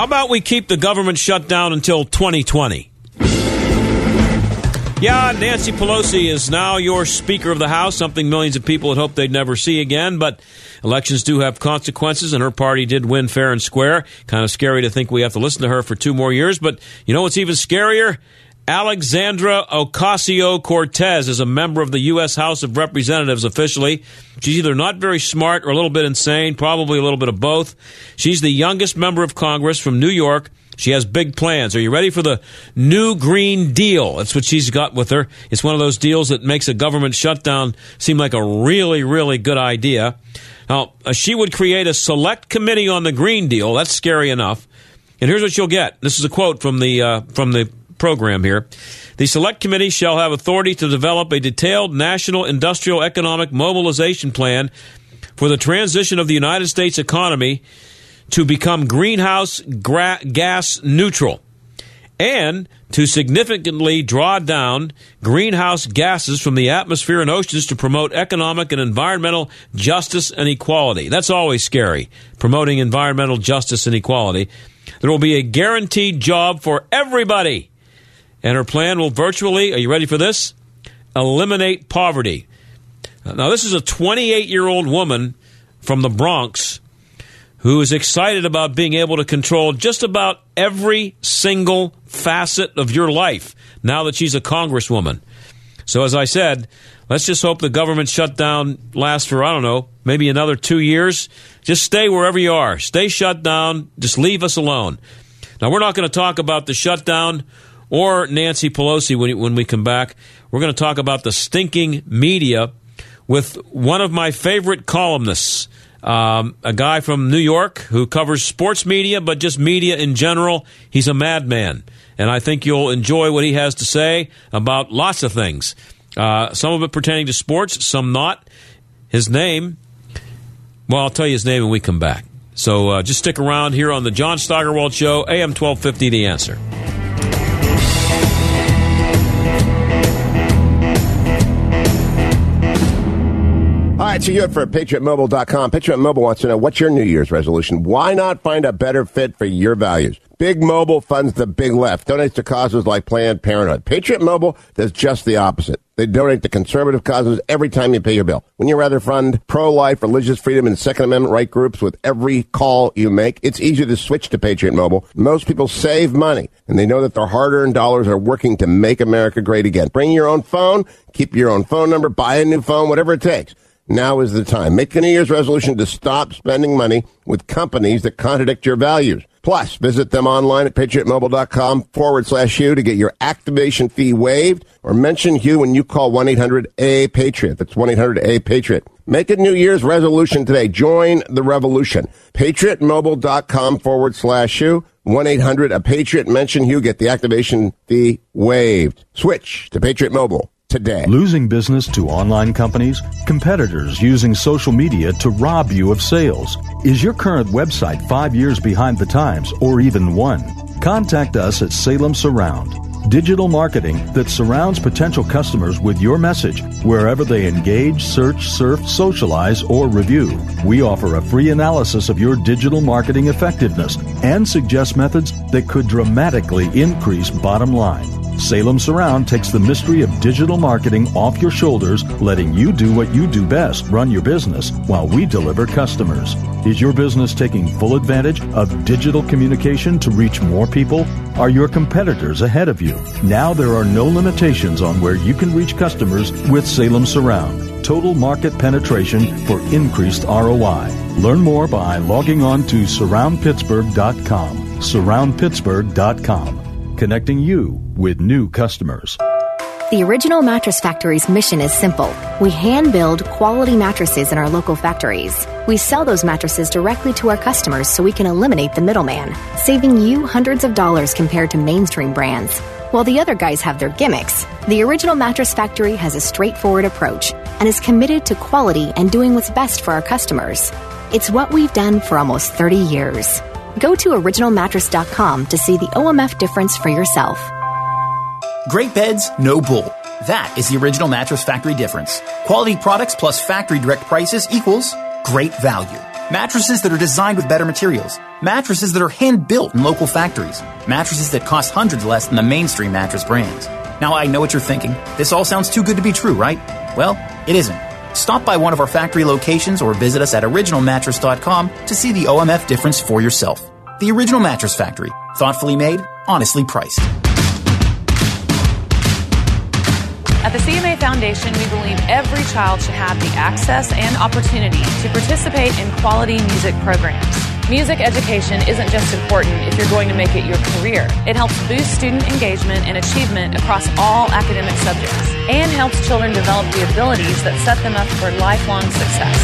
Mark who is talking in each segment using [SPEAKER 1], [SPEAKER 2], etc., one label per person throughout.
[SPEAKER 1] How about we keep the government shut down until 2020? Yeah, Nancy Pelosi is now your Speaker of the House, something millions of people had hoped they'd never see again. But elections do have consequences, and her party did win fair and square. Kind of scary to think we have to listen to her for two more years. But you know what's even scarier? Alexandra Ocasio Cortez is a member of the U.S. House of Representatives officially. She's either not very smart or a little bit insane, probably a little bit of both. She's the youngest member of Congress from New York. She has big plans. Are you ready for the new Green Deal? That's what she's got with her. It's one of those deals that makes a government shutdown seem like a really, really good idea. Now, uh, she would create a select committee on the Green Deal. That's scary enough. And here's what you'll get. This is a quote from the uh, from the program here. The Select Committee shall have authority to develop a detailed national industrial economic mobilization plan for the transition of the United States economy to become greenhouse gra- gas neutral and to significantly draw down greenhouse gases from the atmosphere and oceans to promote economic and environmental justice and equality. That's always scary, promoting environmental justice and equality. There will be a guaranteed job for everybody and her plan will virtually, are you ready for this? Eliminate poverty. Now, this is a 28 year old woman from the Bronx who is excited about being able to control just about every single facet of your life now that she's a congresswoman. So, as I said, let's just hope the government shutdown lasts for, I don't know, maybe another two years. Just stay wherever you are. Stay shut down. Just leave us alone. Now, we're not going to talk about the shutdown or Nancy Pelosi when, when we come back. We're going to talk about the stinking media with one of my favorite columnists, um, a guy from New York who covers sports media, but just media in general. He's a madman. And I think you'll enjoy what he has to say about lots of things. Uh, some of it pertaining to sports, some not. His name, well, I'll tell you his name when we come back. So uh, just stick around here on the John Steigerwald Show, AM 1250, The Answer.
[SPEAKER 2] All right, so you're it for PatriotMobile.com. Patriot Mobile wants to know what's your New Year's resolution? Why not find a better fit for your values? Big Mobile funds the big left, donates to causes like Planned Parenthood. Patriot Mobile does just the opposite. They donate to conservative causes every time you pay your bill. When you rather fund pro-life, religious freedom, and Second Amendment right groups with every call you make, it's easier to switch to Patriot Mobile. Most people save money, and they know that their hard-earned dollars are working to make America great again. Bring your own phone, keep your own phone number, buy a new phone, whatever it takes. Now is the time. Make a New Year's resolution to stop spending money with companies that contradict your values. Plus, visit them online at patriotmobile.com forward slash Hugh to get your activation fee waived or mention Hugh when you call 1-800-A-PATRIOT. That's 1-800-A-PATRIOT. Make a New Year's resolution today. Join the revolution. patriotmobile.com forward slash Hugh. 1-800-A-PATRIOT. Mention Hugh. Get the activation fee waived. Switch to Patriot Mobile today.
[SPEAKER 3] Losing business to online companies, competitors using social media to rob you of sales. Is your current website five years behind the times or even one? Contact us at Salem Surround. Digital marketing that surrounds potential customers with your message wherever they engage, search, surf, socialize, or review. We offer a free analysis of your digital marketing effectiveness and suggest methods that could dramatically increase bottom line. Salem Surround takes the mystery of digital marketing off your shoulders, letting you do what you do best run your business while we deliver customers. Is your business taking full advantage of digital communication to reach more people? Are your competitors ahead of you? Now there are no limitations on where you can reach customers with Salem Surround. Total market penetration for increased ROI. Learn more by logging on to surroundpittsburgh.com. Surroundpittsburgh.com connecting you with new customers.
[SPEAKER 4] The Original Mattress Factory's mission is simple. We hand build quality mattresses in our local factories. We sell those mattresses directly to our customers so we can eliminate the middleman, saving you hundreds of dollars compared to mainstream brands. While the other guys have their gimmicks, the Original Mattress Factory has a straightforward approach and is committed to quality and doing what's best for our customers. It's what we've done for almost 30 years. Go to originalmattress.com to see the OMF difference for yourself.
[SPEAKER 5] Great beds, no bull. That is the original Mattress Factory difference. Quality products plus factory direct prices equals great value. Mattresses that are designed with better materials. Mattresses that are hand built in local factories. Mattresses that cost hundreds less than the mainstream mattress brands. Now I know what you're thinking. This all sounds too good to be true, right? Well, it isn't. Stop by one of our factory locations or visit us at originalmattress.com to see the OMF difference for yourself. The Original Mattress Factory. Thoughtfully made, honestly priced.
[SPEAKER 6] At the CMA Foundation, we believe every child should have the access and opportunity to participate in quality music programs. Music education isn't just important if you're going to make it your career. It helps boost student engagement and achievement across all academic subjects and helps children develop the abilities that set them up for lifelong success.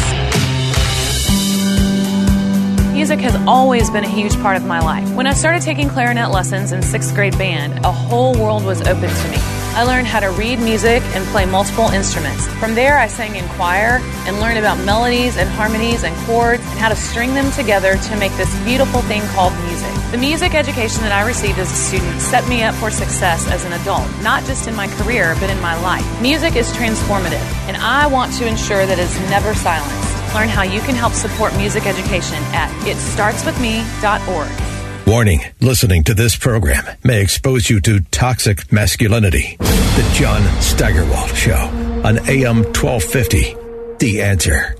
[SPEAKER 6] Music has always been a huge part of my life. When I started taking clarinet lessons in sixth grade band, a whole world was open to me. I learned how to read music and play multiple instruments. From there, I sang in choir and learned about melodies and harmonies and chords and how to string them together to make this beautiful thing called music. The music education that I received as a student set me up for success as an adult, not just in my career, but in my life. Music is transformative, and I want to ensure that it's never silenced. Learn how you can help support music education at itstartswithme.org.
[SPEAKER 7] Warning listening to this program may expose you to toxic masculinity. The John Steigerwald Show on AM 1250. The answer.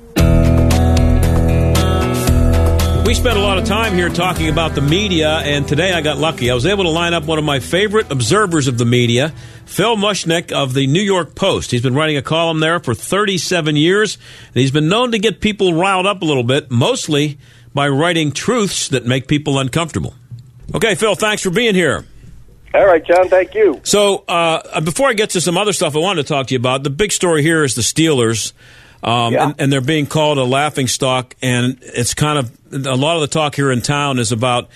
[SPEAKER 1] We spent a lot of time here talking about the media, and today I got lucky. I was able to line up one of my favorite observers of the media, Phil Mushnick of the New York Post. He's been writing a column there for 37 years, and he's been known to get people riled up a little bit, mostly by writing truths that make people uncomfortable. Okay, Phil, thanks for being here.
[SPEAKER 8] All right, John, thank you.
[SPEAKER 1] So, uh, before I get to some other stuff I wanted to talk to you about, the big story here is the Steelers. Um,
[SPEAKER 8] Yeah.
[SPEAKER 1] and, and they're being called a laughing stock, and it's kind of a lot of the talk here in town is about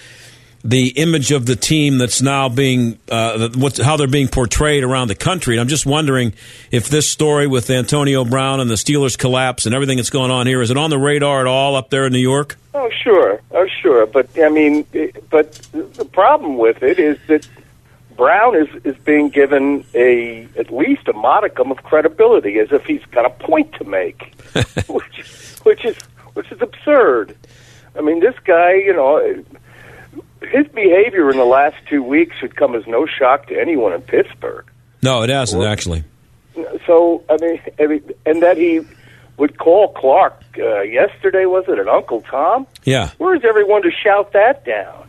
[SPEAKER 1] the image of the team that's now being uh, what, how they're being portrayed around the country. And I'm just wondering if this story with Antonio Brown and the Steelers collapse and everything that's going on here is it on the radar at all up there in New York?
[SPEAKER 8] Oh, sure. Oh, sure. But, I mean, but the problem with it is that Brown is, is being given a at least a modicum of credibility, as if he's got a point to make, which, which is which is absurd. I mean, this guy, you know, his behavior in the last two weeks should come as no shock to anyone in Pittsburgh.
[SPEAKER 1] No, it hasn't actually.
[SPEAKER 8] So I mean, I mean, and that he would call Clark uh, yesterday, was it, and Uncle Tom?
[SPEAKER 1] Yeah,
[SPEAKER 8] Where's everyone to shout that down?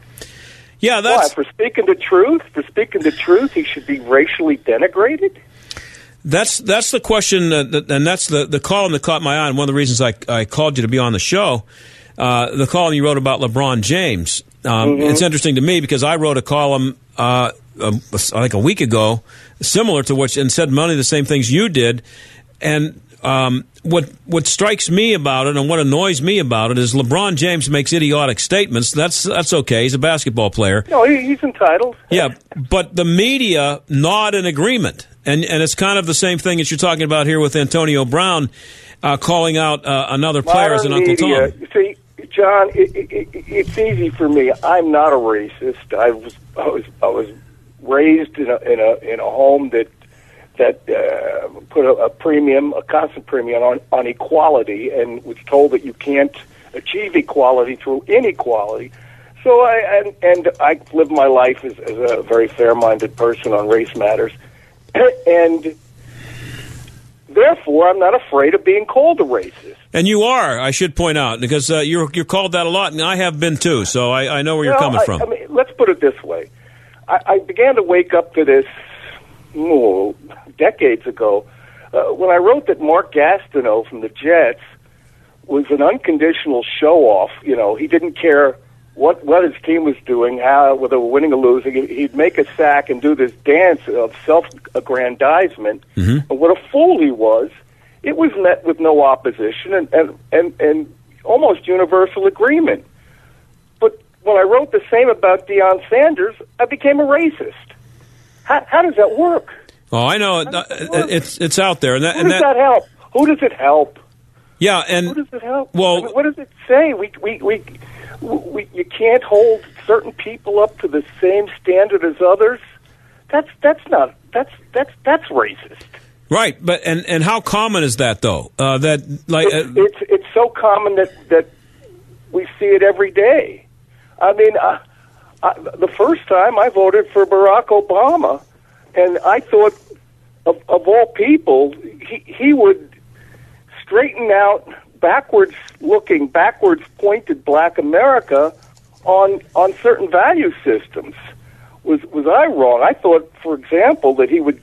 [SPEAKER 1] yeah.
[SPEAKER 8] Why,
[SPEAKER 1] That's
[SPEAKER 8] for speaking the truth? For speaking the truth, he should be racially denigrated?
[SPEAKER 1] That's that's the question, uh, that, and that's the, the column that caught my eye. And one of the reasons I, I called you to be on the show, uh, the column you wrote about LeBron James. Um, It's interesting to me because I wrote a column, uh, um, like a week ago, similar to which, and said many of the same things you did. And um, what what strikes me about it, and what annoys me about it, is LeBron James makes idiotic statements. That's that's okay. He's a basketball player.
[SPEAKER 8] No, he, he's entitled.
[SPEAKER 1] Yeah, but the media nod in agreement, and and it's kind of the same thing that you're talking about here with Antonio Brown uh, calling out uh, another player as an
[SPEAKER 8] Modern
[SPEAKER 1] Uncle
[SPEAKER 8] media,
[SPEAKER 1] Tom.
[SPEAKER 8] you See, John, it, it, it, it's easy for me. I'm not a racist. I was I was I was raised in a in a in a home that that uh, put a, a premium, a constant premium on on equality, and was told that you can't achieve equality through inequality. So I and and I live my life as, as a very fair-minded person on race matters, and therefore I'm not afraid of being called a racist.
[SPEAKER 1] And you are, I should point out, because uh, you're you're called that a lot, and I have been too. So I, I know where you're coming
[SPEAKER 8] I,
[SPEAKER 1] from.
[SPEAKER 8] I mean, let's put it this way: I, I began to wake up to this oh, decades ago uh, when I wrote that Mark Gastineau from the Jets was an unconditional show-off. You know, he didn't care what what his team was doing, how whether were winning or losing. He'd make a sack and do this dance of self-aggrandizement.
[SPEAKER 1] Mm-hmm.
[SPEAKER 8] And what a fool he was! It was met with no opposition and and and, and almost universal agreement. But when I wrote the same about Deion Sanders, I became a racist. How, how does that work?
[SPEAKER 1] Oh, I know. Uh, it's it's out there, and that,
[SPEAKER 8] Who
[SPEAKER 1] and
[SPEAKER 8] does
[SPEAKER 1] that,
[SPEAKER 8] that help? Who does it help?
[SPEAKER 1] yeah, and
[SPEAKER 8] Who does it help?
[SPEAKER 1] Well-
[SPEAKER 8] I mean, what does it say? We, we, we, we, you can't hold certain people up to the same standard as others. That's that's not that's that's that's racist.
[SPEAKER 1] Right, but and and how common is that though? Uh, that like uh,
[SPEAKER 8] It's it's, it's so common that that we see it every day. I mean, uh, I, the first time I voted for Barack Obama, and I thought of, of all people, he he would straighten out backwards looking, backwards pointed black America on on certain value systems. Was was I wrong? I thought, for example, that he would,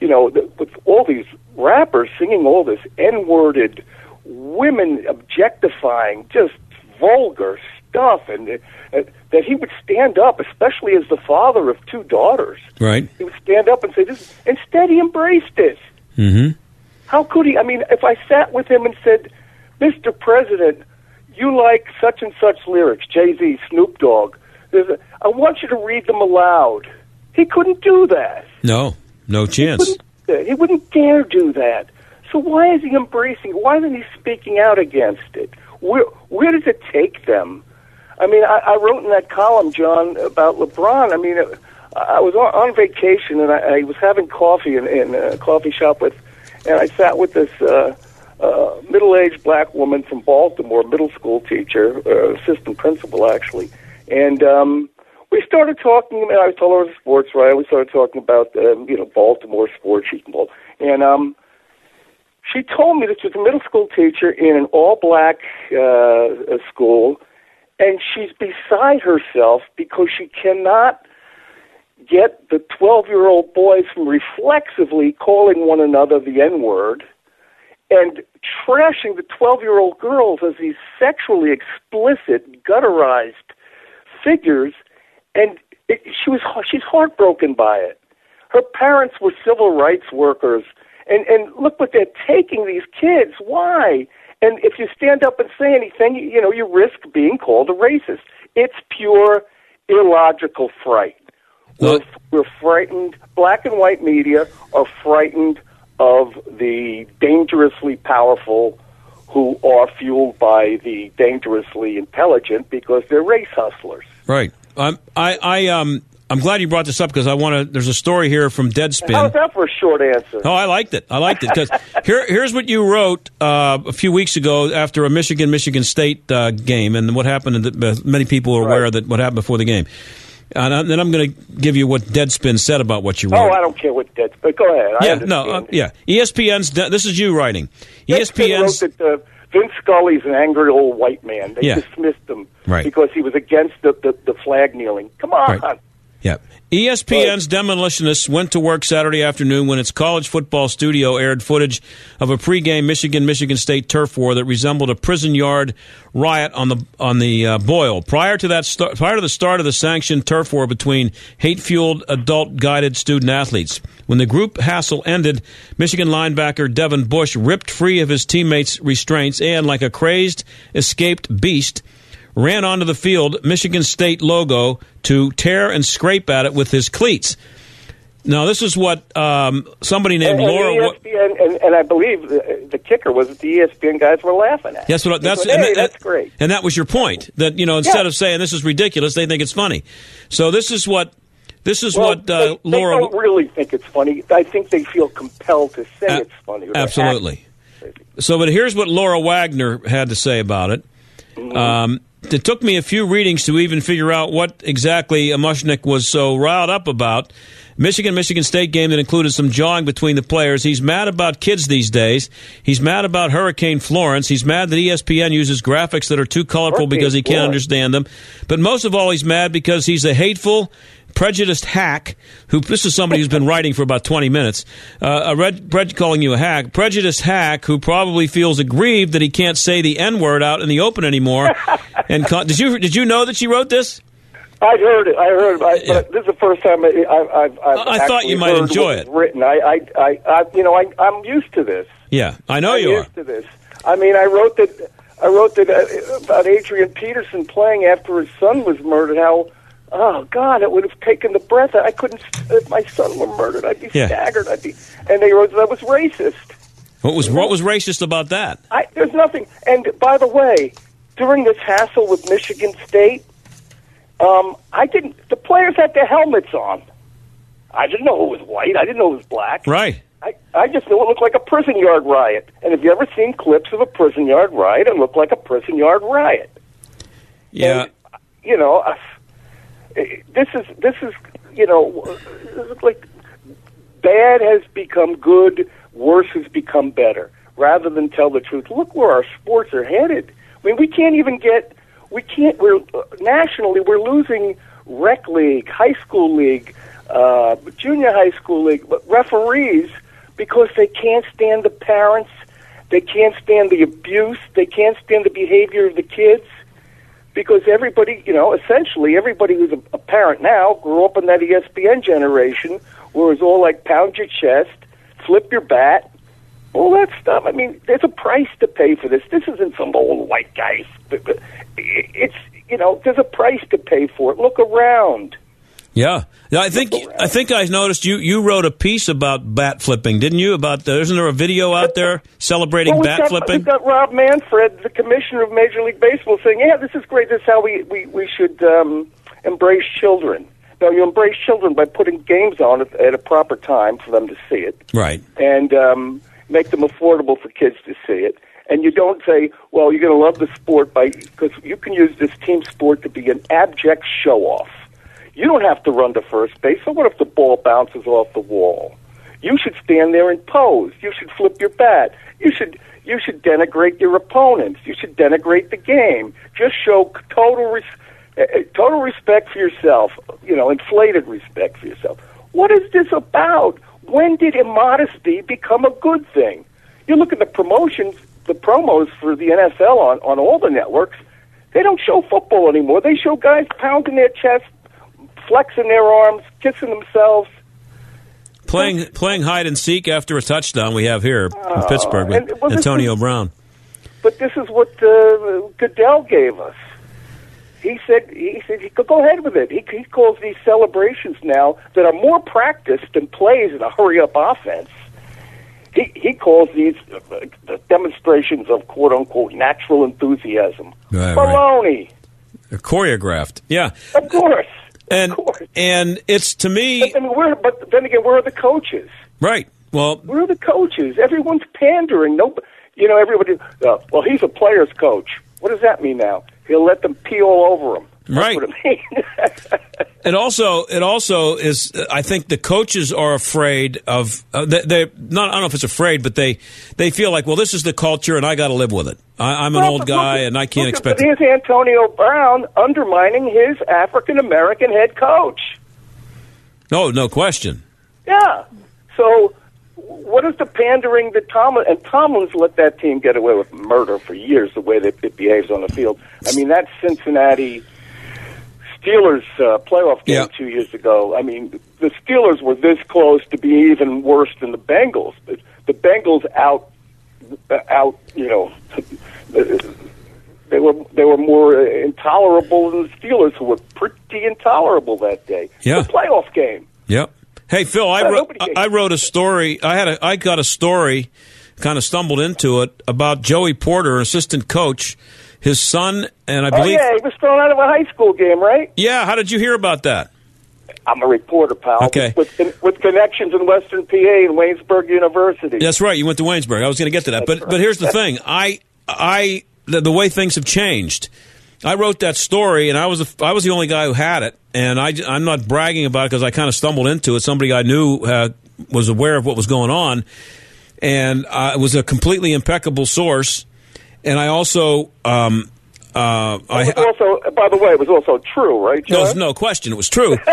[SPEAKER 8] you know, that with all these rappers singing all this N-worded, women objectifying, just vulgar stuff, and uh, that he would stand up, especially as the father of two daughters.
[SPEAKER 1] right.
[SPEAKER 8] He would stand up and say this. Instead, he embraced it.
[SPEAKER 1] Mm-hmm.
[SPEAKER 8] How could he? I mean, if I sat with him and said, "Mr. President, you like such and such lyrics, Jay Z, Snoop Dogg. A, I want you to read them aloud." He couldn't do that.
[SPEAKER 1] No, no chance.
[SPEAKER 8] He wouldn't, he wouldn't dare do that. So why is he embracing? Why isn't he speaking out against it? Where where does it take them? I mean, I, I wrote in that column, John, about LeBron. I mean, I was on, on vacation and I, I was having coffee in, in a coffee shop with, and I sat with this uh, uh, middle-aged black woman from Baltimore, middle school teacher, uh, assistant principal actually, and um, we started talking. I told her I was a sports writer. We started talking about um, you know Baltimore sports, and ball, and um, she told me that she was a middle school teacher in an all-black uh, school and she's beside herself because she cannot get the 12 year old boys from reflexively calling one another the N word and trashing the 12 year old girls as these sexually explicit, gutterized figures. And it, she was she's heartbroken by it. Her parents were civil rights workers. And, and look what they're taking these kids. Why? And if you stand up and say anything, you, you know, you risk being called a racist. It's pure illogical fright. We're, we're frightened. Black and white media are frightened of the dangerously powerful who are fueled by the dangerously intelligent because they're race hustlers.
[SPEAKER 1] Right. Um, I, I, um, I'm glad you brought this up because I want to. There's a story here from Deadspin.
[SPEAKER 8] How's that for a short answer?
[SPEAKER 1] Oh, I liked it. I liked it because here, here's what you wrote uh, a few weeks ago after a Michigan Michigan State uh, game, and what happened. And the, uh, many people are aware
[SPEAKER 8] Right.
[SPEAKER 1] that what happened before the game. And then I'm going to give you what Deadspin said about what you wrote. Oh.
[SPEAKER 8] I don't care what Deadspin. But go ahead. I
[SPEAKER 1] yeah,
[SPEAKER 8] understand.
[SPEAKER 1] no, uh, yeah. ESPN's. This is you writing. E ESPN's.
[SPEAKER 8] wrote that uh, Vince Scully's an angry old white man. They
[SPEAKER 1] Yeah.
[SPEAKER 8] dismissed him
[SPEAKER 1] Right.
[SPEAKER 8] because he was against the, the, the flag kneeling. Come on.
[SPEAKER 1] Right. E ESPN's demolitionists went to work Saturday afternoon when its college football studio aired footage of a pregame Michigan Michigan State turf war that resembled a prison yard riot on the on the uh, boil. Prior to that, st- prior to the start of the sanctioned turf war between hate-fueled adult-guided student athletes, when the group hassle ended, Michigan linebacker Devin Bush ripped free of his teammates' restraints and, like a crazed, escaped beast ran onto the field Michigan State logo to tear and scrape at it with his cleats. Now, this is what um, somebody named
[SPEAKER 8] and,
[SPEAKER 1] Laura.
[SPEAKER 8] And,
[SPEAKER 1] Wa-
[SPEAKER 8] ESPN, and, and I believe the, the kicker was that the ESPN guys were laughing at.
[SPEAKER 1] That's what that's
[SPEAKER 8] went, hey,
[SPEAKER 1] that-
[SPEAKER 8] that's great.
[SPEAKER 1] And that was your point that you know instead
[SPEAKER 8] Yeah.
[SPEAKER 1] of saying this is ridiculous, they think it's funny. So this is what this is
[SPEAKER 8] Well,
[SPEAKER 1] what uh,
[SPEAKER 8] they, they
[SPEAKER 1] Laura.
[SPEAKER 8] don't really think it's funny. I think they feel compelled to say
[SPEAKER 1] A-
[SPEAKER 8] it's funny.
[SPEAKER 1] absolutely. So, but here's what Laura Wagner had to say about it. Um, it took me a few readings to even figure out what exactly Mushnick was so riled up about. Michigan Michigan State game that included some jawing between the players. He's mad about kids these days. He's mad about Hurricane Florence. He's mad that ESPN uses graphics that are too colorful
[SPEAKER 8] Hurricane
[SPEAKER 1] because he can't
[SPEAKER 8] Florence.
[SPEAKER 1] understand them. But most of all, he's mad because he's a hateful, prejudiced hack. Who this is somebody who's been writing for about twenty minutes. Uh, a red, Brett calling you a hack, prejudiced hack who probably feels aggrieved that he can't say the N word out in the open anymore, And con- did you did you know that she wrote this?
[SPEAKER 8] I heard it. I heard it. I, but this is the first time I, I, I've, I've
[SPEAKER 1] I thought you might enjoy it.
[SPEAKER 8] Written. I, I, I, I, you know, I, I'm used to this.
[SPEAKER 1] Yeah, I know
[SPEAKER 8] I'm
[SPEAKER 1] you are.
[SPEAKER 8] used to this. I mean, I wrote that. I wrote that uh, about Adrian Peterson playing after his son was murdered. How, oh God, it would have taken the breath. I couldn't. If my son were murdered, I'd be
[SPEAKER 1] Yeah.
[SPEAKER 8] staggered. I'd be. And they wrote that was racist.
[SPEAKER 1] What was what was racist about that?
[SPEAKER 8] I, there's nothing. And by the way, during this hassle with Michigan State, um, I didn't. The players had their helmets on. I didn't know it was white. I didn't know it was black.
[SPEAKER 1] Right.
[SPEAKER 8] I, I just knew it looked like a prison yard riot. And have you ever seen clips of a prison yard riot? It looked like a prison yard riot.
[SPEAKER 1] Yeah.
[SPEAKER 8] You know, uh, this is this is you know, like bad has become good, worse has become better. Rather than tell the truth, look where our sports are headed. I mean, we can't even get we can't. We're nationally we're losing rec league, high school league, uh, junior high school league, but referees because they can't stand the parents, they can't stand the abuse, they can't stand the behavior of the kids because everybody, you know, essentially everybody who's a, a parent now grew up in that ESPN generation where it's all like pound your chest, flip your bat, all that stuff. I mean, there's a price to pay for this. This isn't some old white guy. It's you know, there's a price to pay for it. Look around.
[SPEAKER 1] Yeah. Yeah, I think I think I noticed you you wrote a piece about bat flipping, didn't you? About the, isn't there a video out there celebrating
[SPEAKER 8] Well,
[SPEAKER 1] bat
[SPEAKER 8] got,
[SPEAKER 1] flipping?
[SPEAKER 8] We've got Rob Manfred, the commissioner of Major League Baseball, saying, "Yeah, this is great. This is how we we we should um, embrace children." Now, you embrace children by putting games on at, at a proper time for them to see it,
[SPEAKER 1] Right.
[SPEAKER 8] and um, make them affordable for kids to see it. And you don't say, "Well, you're going to love the sport by," because you can use this team sport to be an abject show off. You don't have to run to first base. So what if the ball bounces off the wall? You should stand there and pose. You should flip your bat. You should you should denigrate your opponents. You should denigrate the game. Just show total res- uh, uh, total respect for yourself. You know, inflated respect for yourself. What is this about? When did immodesty become a good thing? You look at the promotions, the promos for the NFL on on all the networks. They don't show football anymore. They show guys pounding their chest, flexing their arms, kissing themselves.
[SPEAKER 1] Playing playing hide and seek after a touchdown we have here in
[SPEAKER 8] Oh,
[SPEAKER 1] Pittsburgh
[SPEAKER 8] and-
[SPEAKER 1] with
[SPEAKER 8] well,
[SPEAKER 1] Antonio
[SPEAKER 8] is-
[SPEAKER 1] Brown.
[SPEAKER 8] But this is what uh, Goodell gave us. He said he said he could go ahead with it. He, he calls these celebrations now that are more practiced than plays in a hurry up offense. He he calls these uh, demonstrations of quote unquote natural enthusiasm.
[SPEAKER 1] Right, right.
[SPEAKER 8] Baloney,
[SPEAKER 1] Choreographed. Yeah.
[SPEAKER 8] of course.
[SPEAKER 1] And and it's to me
[SPEAKER 8] But then, we're, but then again, where are the coaches?
[SPEAKER 1] right. Well,
[SPEAKER 8] Where are the coaches? Everyone's pandering. No, you know, everybody. Uh, well, he's a player's coach. What does that mean now? He'll let them pee all over him.
[SPEAKER 1] Right.
[SPEAKER 8] it means.
[SPEAKER 1] It also it also is. uh, I think the coaches are afraid of. Uh, they, not. I don't know if it's afraid, but they they feel like, well, this is the culture, and I got to live with it. I, I'm an
[SPEAKER 8] Well,
[SPEAKER 1] old guy,
[SPEAKER 8] at-
[SPEAKER 1] and I can't expect.
[SPEAKER 8] Here's Antonio Brown undermining his African American head coach.
[SPEAKER 1] No, no question.
[SPEAKER 8] Yeah. So, what is the pandering that Tomlin and Tomlin's let that team get away with murder for years? The way that it behaves on the field. I mean, that Cincinnati Steelers uh, playoff game
[SPEAKER 1] Yeah.
[SPEAKER 8] two years ago. I mean, the Steelers were this close to be even worse than the Bengals. The, the Bengals out out. You know. They were they were more intolerable than the Steelers, who were pretty intolerable that day.
[SPEAKER 1] Yeah.
[SPEAKER 8] the playoff game.
[SPEAKER 1] Yep. Hey Phil, I
[SPEAKER 8] Yeah,
[SPEAKER 1] wrote I wrote a story. I had a I got a story, kind of stumbled into it about Joey Porter, assistant coach, his son, and I
[SPEAKER 8] Oh
[SPEAKER 1] believe.
[SPEAKER 8] yeah, he was thrown out of a high school game, right?
[SPEAKER 1] Yeah, How did you hear about that?
[SPEAKER 8] I'm a reporter, pal.
[SPEAKER 1] Okay.
[SPEAKER 8] With, with connections in Western PA and Waynesburg University.
[SPEAKER 1] That's right. You went to Waynesburg. I was going to get to that, but but here's the thing. I I the, the way things have changed. I wrote that story, and I was the, I was the only guy who had it, and I I'm not bragging about it because I kind of stumbled into it. Somebody I knew uh, was aware of what was going on, and uh, it was a completely impeccable source. And I also um, uh, I,
[SPEAKER 8] also, by the way, it was also true, right,
[SPEAKER 1] no, no question, it was true.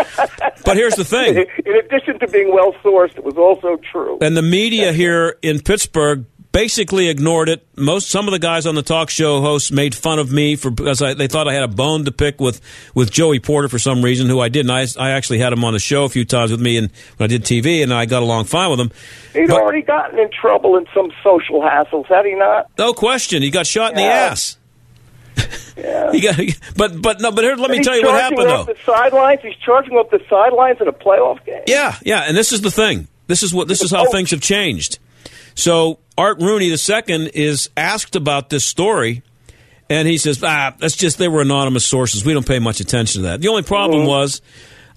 [SPEAKER 1] but here's the thing.
[SPEAKER 8] In addition to being well sourced, it was also true.
[SPEAKER 1] And the media here in Pittsburgh basically ignored it. Most some of the guys on the talk show hosts made fun of me for because I, they thought I had a bone to pick with with Joey Porter for some reason, who I didn't. I, I actually had him on the show a few times with me, and when I did TV, and I got along fine with him.
[SPEAKER 8] He'd
[SPEAKER 1] But-
[SPEAKER 8] already gotten in trouble in some social hassles, had he not?
[SPEAKER 1] no question, he got shot in the ass.
[SPEAKER 8] Yeah.
[SPEAKER 1] He got, but but no, but here, let me tell you what happened though.
[SPEAKER 8] the sidelines. He's charging up the sidelines in a playoff game.
[SPEAKER 1] Yeah, yeah, and this is the thing. This is what this is how oh. things have changed. So Art Rooney II is asked about this story, and he says, "Ah, that's just they were anonymous sources. We don't pay much attention to that." The only problem was,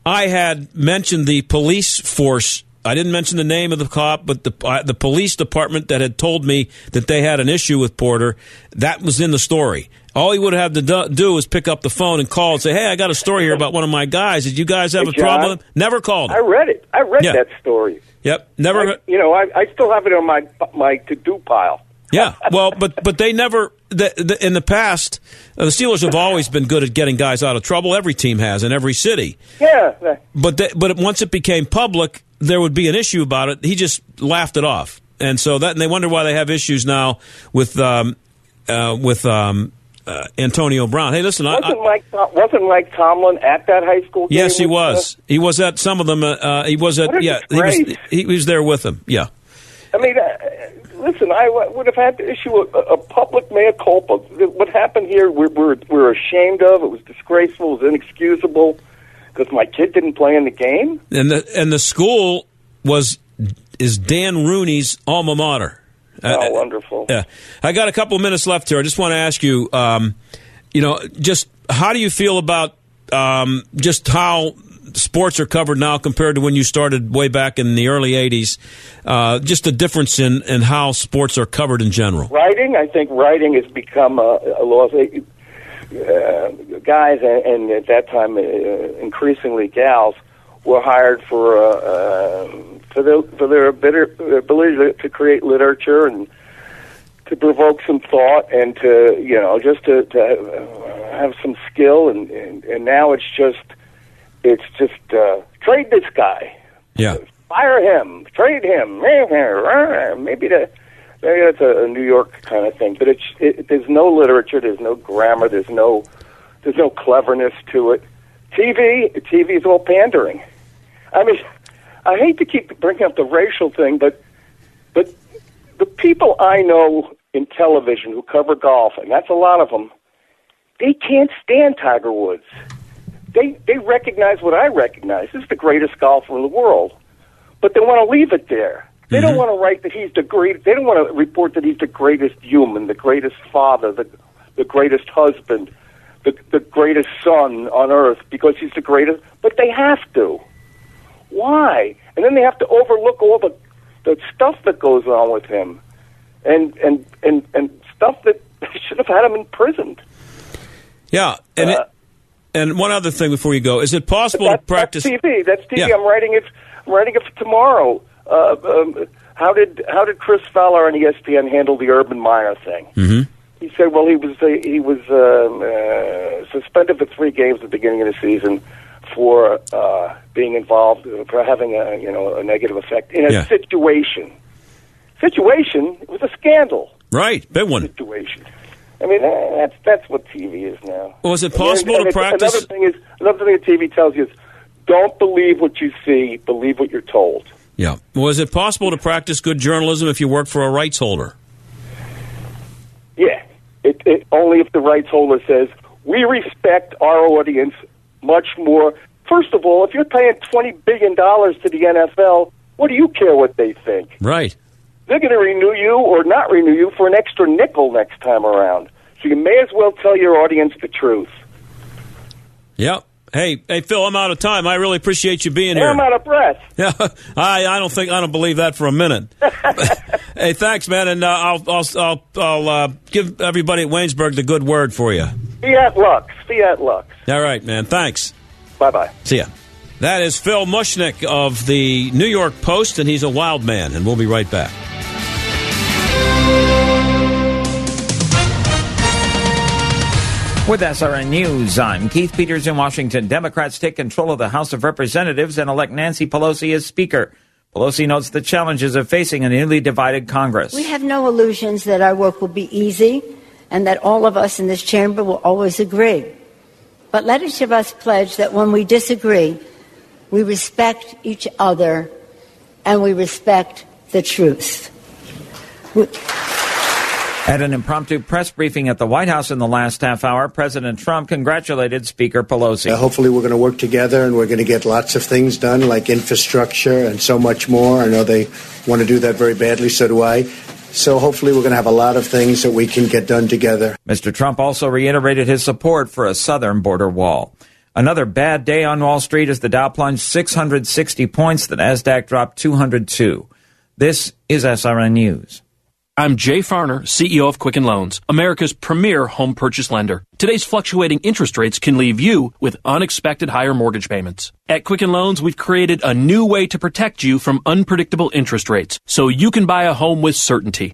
[SPEAKER 1] I had mentioned the police force. I didn't mention the name of the cop, but the uh, the police department that had told me that they had an issue with Porter. That was in the story. All he would have to do, do is pick up the phone and call and say, "Hey, I got a story here about one of my guys. Did you guys have
[SPEAKER 8] Hey,
[SPEAKER 1] a problem
[SPEAKER 8] John.
[SPEAKER 1] him?" Never called.
[SPEAKER 8] I read it. I read
[SPEAKER 1] Yeah.
[SPEAKER 8] that story.
[SPEAKER 1] Yep, never.
[SPEAKER 8] I, you know, I, I still have it on my my to do pile.
[SPEAKER 1] Yeah, well, but but they never. The, the, in the past, uh, the Steelers have always been good at getting guys out of trouble. Every team has in every city.
[SPEAKER 8] Yeah,
[SPEAKER 1] But they, but once it became public, there would be an issue about it. He just laughed it off, and so that and they wonder why they have issues now with um, uh, with um, uh, Antonio Brown. Hey, listen, I, I,
[SPEAKER 8] wasn't Mike wasn't Mike Tomlin at that high school? Game
[SPEAKER 1] yes, he was. He was at some of them. Uh, uh, he was at yeah. He was he was there with them. Yeah.
[SPEAKER 8] I mean, uh, listen, I w- would have had to issue a, a public mea culpa. What happened here, we're, we're, we're ashamed of. It was disgraceful. It was inexcusable because my kid didn't play in the game.
[SPEAKER 1] and the and the school was is Dan Rooney's alma mater. Uh,
[SPEAKER 8] Oh, wonderful.
[SPEAKER 1] Yeah, I got a couple of minutes left here. I just want to ask you, um, you know, just how do you feel about um, just how sports are covered now compared to when you started way back in the early '80s? Uh, just the difference in, in how sports are covered in general.
[SPEAKER 8] Writing, I think writing has become a, a loss. Uh, guys, and, and at that time, uh, increasingly gals, were hired for uh, uh, for their for their ability to, to create literature and to provoke some thought and to you know just to, to have some skill and, and and now it's just it's just uh, trade this guy
[SPEAKER 1] Yeah.
[SPEAKER 8] fire him, trade him, maybe the maybe that's a, a New York kind of thing. But it's it, there's no literature, there's no grammar, there's no there's no cleverness to it. TV TV is all pandering. I mean, I hate to keep bringing up the racial thing, but but the people I know in television who cover golf, and that's a lot of them, they can't stand Tiger Woods. They they recognize what I recognize. This is the greatest golfer in the world, but they want to leave it there. They don't mm-hmm. want to write that he's the great. They don't want to report that he's the greatest human, the greatest father, the the greatest husband, the the greatest son on earth because he's the greatest. But they have to. Why? And then they have to overlook all the the stuff that goes on with him, and and and and stuff that should have had him imprisoned.
[SPEAKER 1] Yeah, and
[SPEAKER 8] Uh,
[SPEAKER 1] it, and one other thing before you go, is it possible
[SPEAKER 8] That-
[SPEAKER 1] to practice?
[SPEAKER 8] That's TV. That's TV.
[SPEAKER 1] Yeah.
[SPEAKER 8] I'm writing it. I'm writing it for tomorrow. Uh, um, how did how did Chris Fowler on ESPN handle the Urban Meyer thing?
[SPEAKER 1] hmm
[SPEAKER 8] He said, well, he was uh, he was um, uh, suspended for three games at the beginning of the season for uh, being involved for having a you know a negative effect in a
[SPEAKER 1] Yeah.
[SPEAKER 8] situation. Situation it was a scandal
[SPEAKER 1] Right, big one.
[SPEAKER 8] situation. I mean, that's that's what TV is now.
[SPEAKER 1] Was it possible
[SPEAKER 8] and
[SPEAKER 1] to
[SPEAKER 8] it's-
[SPEAKER 1] practice?
[SPEAKER 8] Another thing is another thing that TV tells you is don't believe what you see, believe what you're told.
[SPEAKER 1] Yeah. Was it possible to practice good journalism if you worked for a rights holder?
[SPEAKER 8] Yeah, it, it, only if the rights holder says we respect our audience much more. First of all, if you're paying twenty billion dollars to the NFL, what do you care what they think?
[SPEAKER 1] Right.
[SPEAKER 8] They're going to renew you or not renew you for an extra nickel next time around. So you may as well tell your audience the truth.
[SPEAKER 1] Yep. Hey, hey, Phil, I'm out of time. I really appreciate you being here.
[SPEAKER 8] I'm out of breath.
[SPEAKER 1] Yeah, I, I don't think I don't believe that for a minute. hey, thanks, man, and uh, I'll I'll I'll, I'll uh, give everybody at Waynesburg the good word for you.
[SPEAKER 8] Fiat Lux. Fiat Lux.
[SPEAKER 1] All right, man. Thanks.
[SPEAKER 8] Bye bye.
[SPEAKER 1] See ya. That is Phil Mushnick of the New York Post, and he's a wild man, and we'll be right back.
[SPEAKER 9] With SRN News, I'm Keith Peters in Washington. Democrats take control of the House of Representatives and elect Nancy Pelosi as Speaker. Pelosi notes the challenges of facing a newly divided Congress.
[SPEAKER 10] We have no illusions that our work will be easy and that all of us in this chamber will always agree. But let each of us pledge that when we disagree, we respect each other and we respect the truth.
[SPEAKER 9] At an impromptu press briefing at the White House in the last half hour, President Trump congratulated Speaker Pelosi.
[SPEAKER 11] Uh, hopefully, we're going to work together and we're going to get lots of things done, like infrastructure and so much more. I know they want to do that very badly, so do I. So hopefully, we're going to have a lot of things that we can get done together.
[SPEAKER 9] Mr. Trump also reiterated his support for a southern border wall. Another bad day on Wall Street as the Dow plunged 660 points, the Nasdaq dropped 202. This is SRN News.
[SPEAKER 12] I'm Jay Farner, CEO of Quicken Loans, America's premier home purchase lender. Today's fluctuating interest rates can leave you with unexpected higher mortgage payments. At Quicken Loans, we've created a new way to protect you from unpredictable interest rates so you can buy a home with certainty.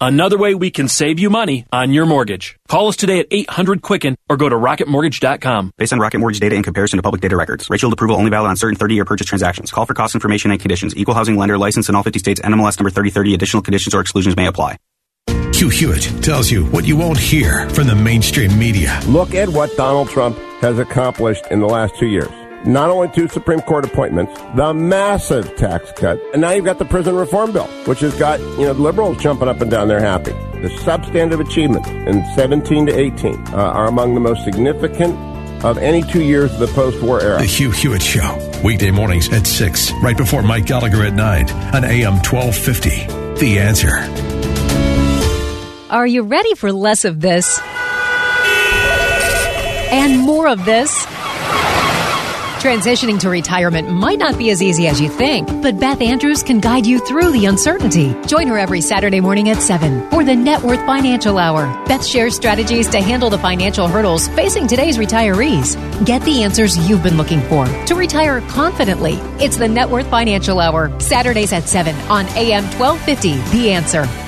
[SPEAKER 12] Another way we can save you money on your mortgage. Call us today at 800 Quicken or go to rocketmortgage.com.
[SPEAKER 13] Based on Rocket Mortgage data in comparison to public data records. Rate Shield approval only valid on certain 30 year purchase transactions. Call for cost information and conditions. Equal housing lender license in all 50 states. NMLS number 3030. Additional conditions or exclusions may apply.
[SPEAKER 7] Hugh Hewitt tells you what you won't hear from the mainstream media.
[SPEAKER 2] Look at what Donald Trump has accomplished in the last two years. Not only two Supreme Court appointments, the massive tax cut, and now you've got the prison reform bill, which has got you know liberals jumping up and down there happy. The substantive achievements in 17 to 18 uh, are among the most significant of any two years of the post-war era.
[SPEAKER 7] The Hugh Hewitt Show, weekday mornings at 6, right before Mike Gallagher at 9 on AM 1250. The answer.
[SPEAKER 14] Are you ready for less of this and more of this? Transitioning to retirement might not be as easy as you think, but Beth Andrews can guide you through the uncertainty. Join her every Saturday morning at 7 for the Net Worth Financial Hour. Beth shares strategies to handle the financial hurdles facing today's retirees. Get the answers you've been looking for to retire confidently. It's the Net Worth Financial Hour, Saturdays at 7 on AM 1250. The answer.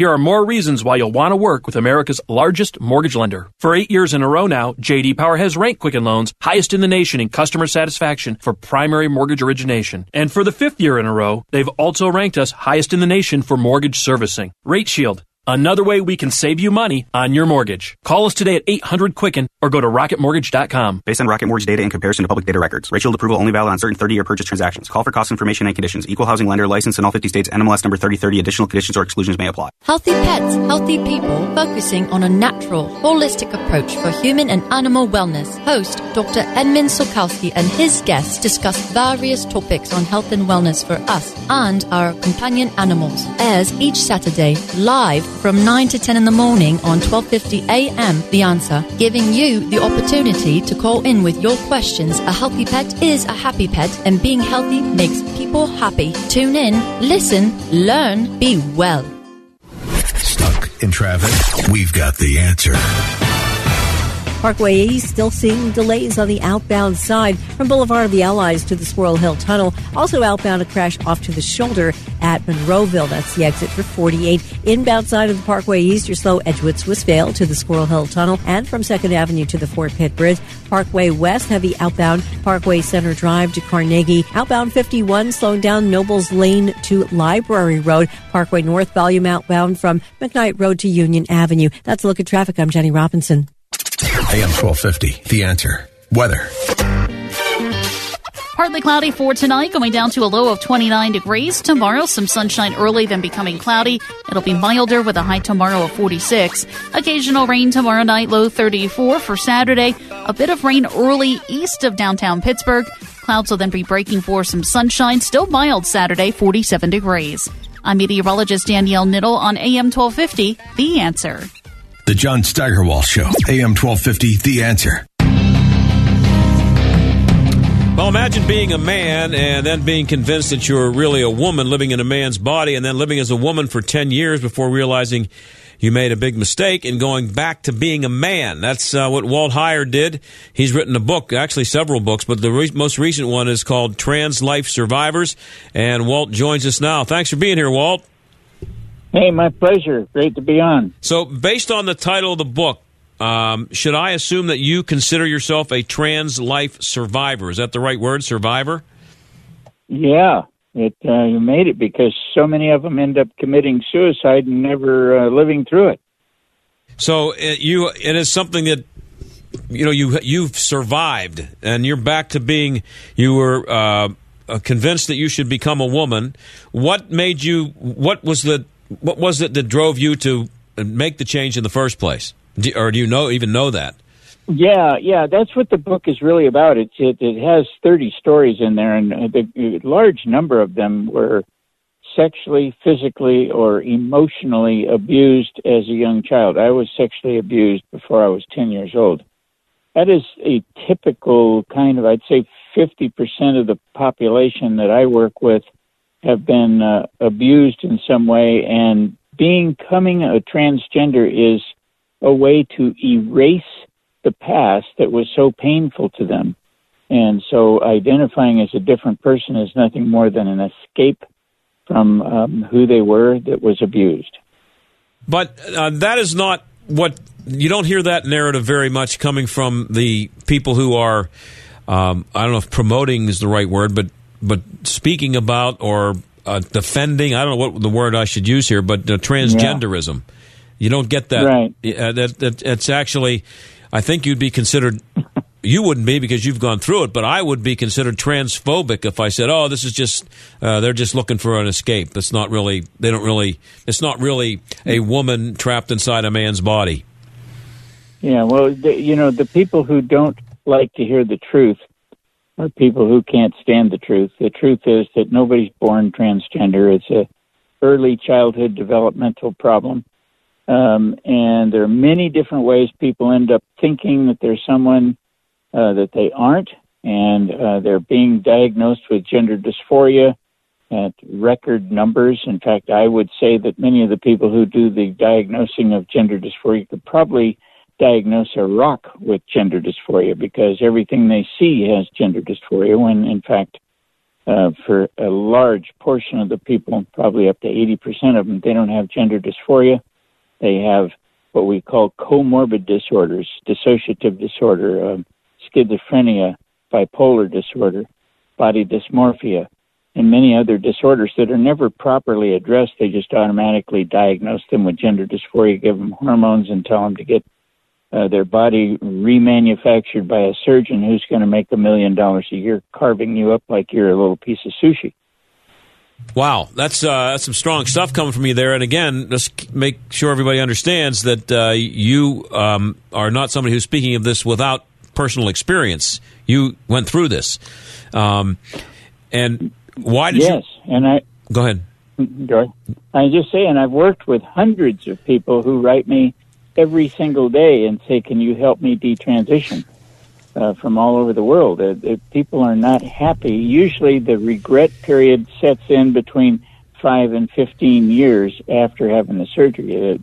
[SPEAKER 12] Here are more reasons why you'll want to work with America's largest mortgage lender. For eight years in a row now, JD Power has ranked Quicken Loans highest in the nation in customer satisfaction for primary mortgage origination. And for the fifth year in a row, they've also ranked us highest in the nation for mortgage servicing. Rate Shield. Another way we can save you money on your mortgage. Call us today at 800 Quicken or go to rocketmortgage.com.
[SPEAKER 13] Based on Rocket Mortgage data in comparison to public data records. Rate approval only valid on certain 30 year purchase transactions. Call for cost information and conditions. Equal housing lender license in all 50 states. NMLS number 3030. Additional conditions or exclusions may apply.
[SPEAKER 15] Healthy pets, healthy people, focusing on a natural, holistic approach for human and animal wellness. Host Dr. Edmund Sokalski and his guests discuss various topics on health and wellness for us and our companion animals. Airs each Saturday live from 9 to 10 in the morning on 12:50 a.m. The Answer, giving you the opportunity to call in with your questions. A healthy pet is a happy pet and being healthy makes people happy. Tune in, listen, learn, be well.
[SPEAKER 7] Stuck in traffic? We've got the answer.
[SPEAKER 16] Parkway East still seeing delays on the outbound side from Boulevard of the Allies to the Squirrel Hill Tunnel. Also outbound a crash off to the shoulder at Monroeville. That's the exit for 48. Inbound side of the Parkway East, you're slow Edgewood Swissvale to the Squirrel Hill Tunnel and from 2nd Avenue to the Fort Pitt Bridge. Parkway West, heavy outbound Parkway Center Drive to Carnegie. Outbound 51 slowing down Nobles Lane to Library Road. Parkway North volume outbound from McKnight Road to Union Avenue. That's a look at traffic. I'm Jenny Robinson.
[SPEAKER 7] AM 1250, The Answer. Weather.
[SPEAKER 17] Partly cloudy for tonight, going down to a low of 29 degrees. Tomorrow, some sunshine early, then becoming cloudy. It'll be milder with a high tomorrow of 46. Occasional rain tomorrow night, low 34 for Saturday. A bit of rain early east of downtown Pittsburgh. Clouds will then be breaking for some sunshine. Still mild Saturday, 47 degrees. I'm meteorologist Danielle Niddle on AM 1250, The Answer.
[SPEAKER 7] The John Steigerwald Show, AM 1250, The Answer.
[SPEAKER 1] Well, imagine being a man and then being convinced that you're really a woman living in a man's body and then living as a woman for 10 years before realizing you made a big mistake and going back to being a man. That's uh, what Walt Heyer did. He's written a book, actually several books, but the re- most recent one is called Trans Life Survivors. And Walt joins us now. Thanks for being here, Walt.
[SPEAKER 18] Hey, my pleasure. Great to be on.
[SPEAKER 1] So, based on the title of the book, um, should I assume that you consider yourself a trans life survivor? Is that the right word, survivor?
[SPEAKER 18] Yeah, it uh, you made it because so many of them end up committing suicide and never uh, living through it.
[SPEAKER 1] So it, uh, you it is something that you know you you've survived and you're back to being you were uh, uh convinced that you should become a woman. What made you? What was the what was it that drove you to uh, make the change in the first place? Do, or do you know even know that?
[SPEAKER 18] Yeah, yeah, that's what the book is really about. It it, it has thirty stories in there, and uh, a large number of them were sexually, physically, or emotionally abused as a young child. I was sexually abused before I was ten years old. That is a typical kind of, I'd say, fifty percent of the population that I work with have been uh, abused in some way, and being becoming a transgender is a way to erase the past that was so painful to them. And so identifying as a different person is nothing more than an escape from um, who they were that was abused.
[SPEAKER 1] But uh, that is not what you don't hear that narrative very much coming from the people who are, um, I don't know if promoting is the right word, but but speaking about or uh, defending, I don't know what the word I should use here, but uh, transgenderism. Yeah. You don't get that.
[SPEAKER 18] Right.
[SPEAKER 1] Uh, that, that. It's actually, I think you'd be considered. You wouldn't be because you've gone through it, but I would be considered transphobic if I said, "Oh, this is just uh, they're just looking for an escape." That's not really. They don't really. It's not really a woman trapped inside a man's body.
[SPEAKER 18] Yeah, well, the, you know, the people who don't like to hear the truth are people who can't stand the truth. The truth is that nobody's born transgender. It's a early childhood developmental problem. Um, and there are many different ways people end up thinking that they're someone uh, that they aren't, and uh, they're being diagnosed with gender dysphoria at record numbers. In fact, I would say that many of the people who do the diagnosing of gender dysphoria could probably diagnose a rock with gender dysphoria because everything they see has gender dysphoria when in fact uh, for a large portion of the people, probably up to 80% of them, they don't have gender dysphoria. They have what we call comorbid disorders, dissociative disorder, um, schizophrenia, bipolar disorder, body dysmorphia, and many other disorders that are never properly addressed. They just automatically diagnose them with gender dysphoria, give them hormones, and tell them to get uh, their body remanufactured by a surgeon who's going to make a million dollars a year, carving you up like you're a little piece of sushi.
[SPEAKER 1] Wow, that's uh, that's some strong stuff coming from you there. And again, just make sure everybody understands that uh, you um, are not somebody who's speaking of this without personal experience. You went through this, um, and why did
[SPEAKER 18] yes,
[SPEAKER 1] you?
[SPEAKER 18] and I
[SPEAKER 1] go ahead.
[SPEAKER 18] Go ahead. I just saying, I've worked with hundreds of people who write me every single day and say, "Can you help me detransition?" uh, from all over the world. Uh, people are not happy. Usually, the regret period sets in between five and fifteen years after having the surgery. It,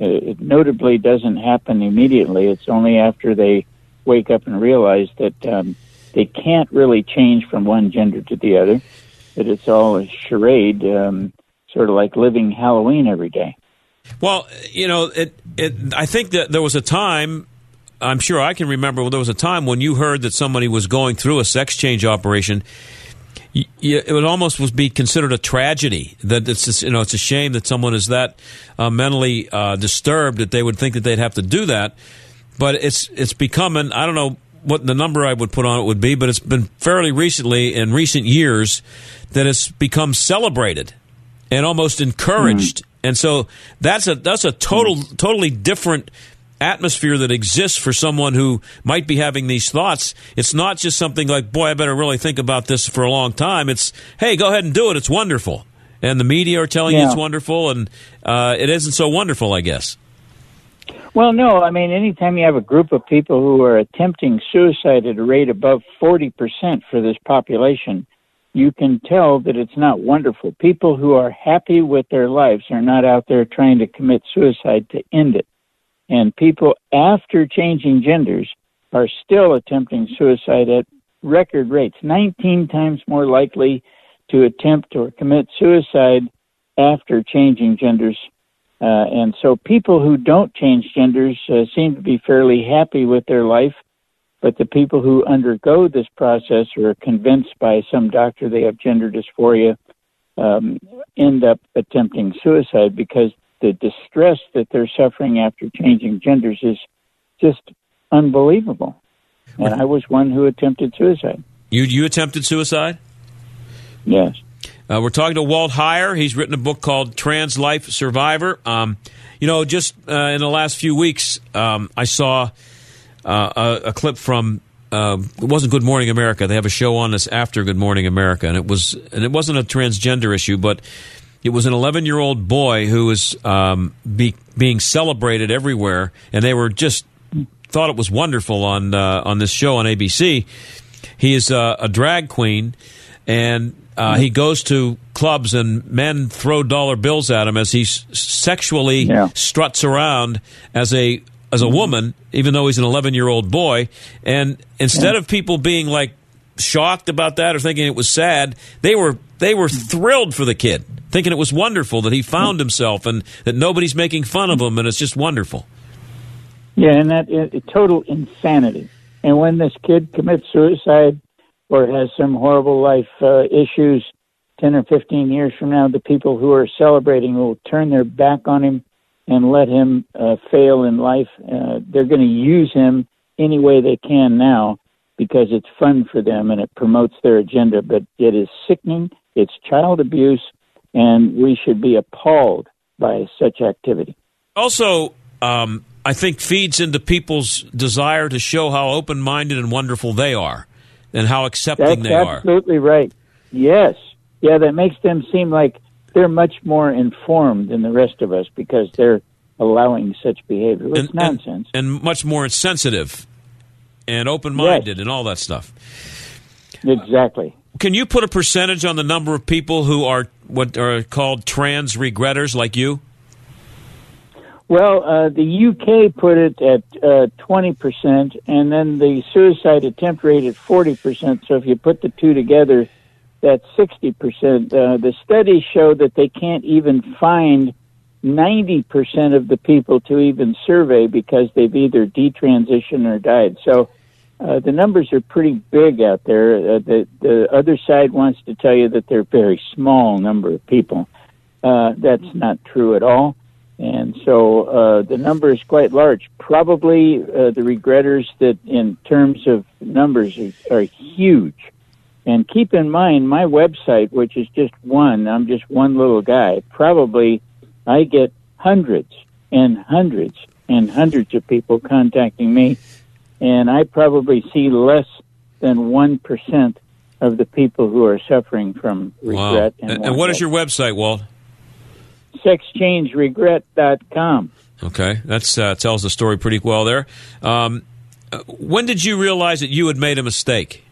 [SPEAKER 18] it notably doesn't happen immediately. It's only after they wake up and realize that um, they can't really change from one gender to the other. That it's all a charade, um, sort of like living Halloween every day.
[SPEAKER 1] Well, you know, it, it, I think that there was a time I'm sure I can remember there was a time when you heard that somebody was going through a sex change operation. it would almost was be considered a tragedy that it's just, you know it's a shame that someone is that uh, mentally uh, disturbed that they would think that they'd have to do that. But it's it's becoming I don't know what the number I would put on it would be, but it's been fairly recently in recent years that it's become celebrated and almost encouraged. And so that's a that's a total totally different atmosphere that exists for someone who might be having these thoughts. It's not just something like, boy, I better really think about this for a long time. It's, hey, go ahead and do it. It's wonderful. And the media are telling you it's wonderful, and uh, it isn't so wonderful, I guess.
[SPEAKER 18] Well, no, I mean, anytime you have a group of people who are attempting suicide at a rate above 40% for this population, you can tell that it's not wonderful. People who are happy with their lives are not out there trying to commit suicide to end it. And people after changing genders are still attempting suicide at record rates, 19 times more likely to attempt or commit suicide after changing genders uh, and so people who don't change genders uh, seem to be fairly happy with their life, but the people who undergo this process or are convinced by some doctor they have gender dysphoria um, end up attempting suicide because the distress that they're suffering after changing genders is just unbelievable. And I was one who attempted suicide.
[SPEAKER 1] You you attempted suicide?
[SPEAKER 18] Yes.
[SPEAKER 1] Uh, we're talking to Walt Heyer. He's written a book called Trans Life Survivor. Um, you know, just uh, in the last few weeks, um, I saw uh, a, a clip from. Uh, it wasn't Good Morning America. They have a show on this after Good Morning America, and it was and it wasn't a transgender issue, but it was an 11 year old boy who was um, be, being celebrated everywhere, and they were just thought it was wonderful on uh, on this show on ABC. He is uh, a drag queen, and uh, he goes to clubs, and men throw dollar bills at him as he s- sexually struts around as a as a mm-hmm. woman, even though he's an 11 year old boy. And instead of people being like shocked about that or thinking it was sad, they were they were mm-hmm. thrilled for the kid, thinking it was wonderful that he found mm-hmm. himself and that nobody's making fun of him, and it's just wonderful.
[SPEAKER 18] Yeah, and that is total insanity. And when this kid commits suicide or has some horrible life uh, issues, 10 or 15 years from now, the people who are celebrating will turn their back on him and let him uh, fail in life. Uh, they're going to use him any way they can now because it's fun for them and it promotes their agenda. But it is sickening, it's child abuse, and we should be appalled by such activity.
[SPEAKER 1] Also, um, I think feeds into people's desire to show how open minded and wonderful they are and how accepting
[SPEAKER 18] That's
[SPEAKER 1] they are.
[SPEAKER 18] absolutely right. Yes. Yeah, that makes them seem like they're much more informed than the rest of us because they're allowing such behavior. It's nonsense.
[SPEAKER 1] and much more sensitive and open minded and all that stuff.
[SPEAKER 18] Exactly.
[SPEAKER 1] Can you put a percentage on the number of people who are what are called trans regretters like you?
[SPEAKER 18] Well, uh, the UK put it at uh, 20%, and then the suicide attempt rate at 40%. So if you put the two together, that's 60%. Uh, the studies show that they can't even find 90% of the people to even survey because they've either detransitioned or died. So uh, the numbers are pretty big out there. Uh, the, the other side wants to tell you that they're a very small number of people. Uh, that's not true at all. And so uh, the number is quite large. Probably uh, the regretters that, in terms of numbers, are, are huge. And keep in mind, my website, which is just one, I'm just one little guy, probably I get hundreds and hundreds and hundreds of people contacting me. And I probably see less than 1% of the people who are suffering from regret.
[SPEAKER 1] And, and what is your website, Walt?
[SPEAKER 18] sexchangeregret.com.
[SPEAKER 1] Okay, that uh, tells the story pretty well there. Um, uh, when did you realize that you had made a mistake?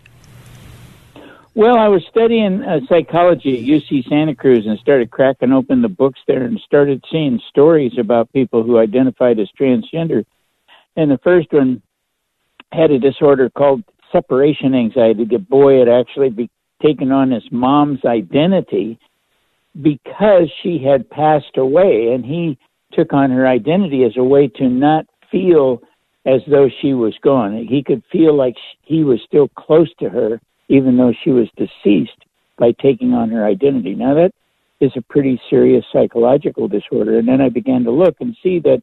[SPEAKER 18] Well, I was studying uh, psychology at UC Santa Cruz and started cracking open the books there and started seeing stories about people who identified as transgender. And the first one had a disorder called separation anxiety. The boy had actually be taken on his mom's identity because she had passed away, and he took on her identity as a way to not feel as though she was gone. He could feel like he was still close to her, even though she was deceased, by taking on her identity. Now, that is a pretty serious psychological disorder. And then I began to look and see that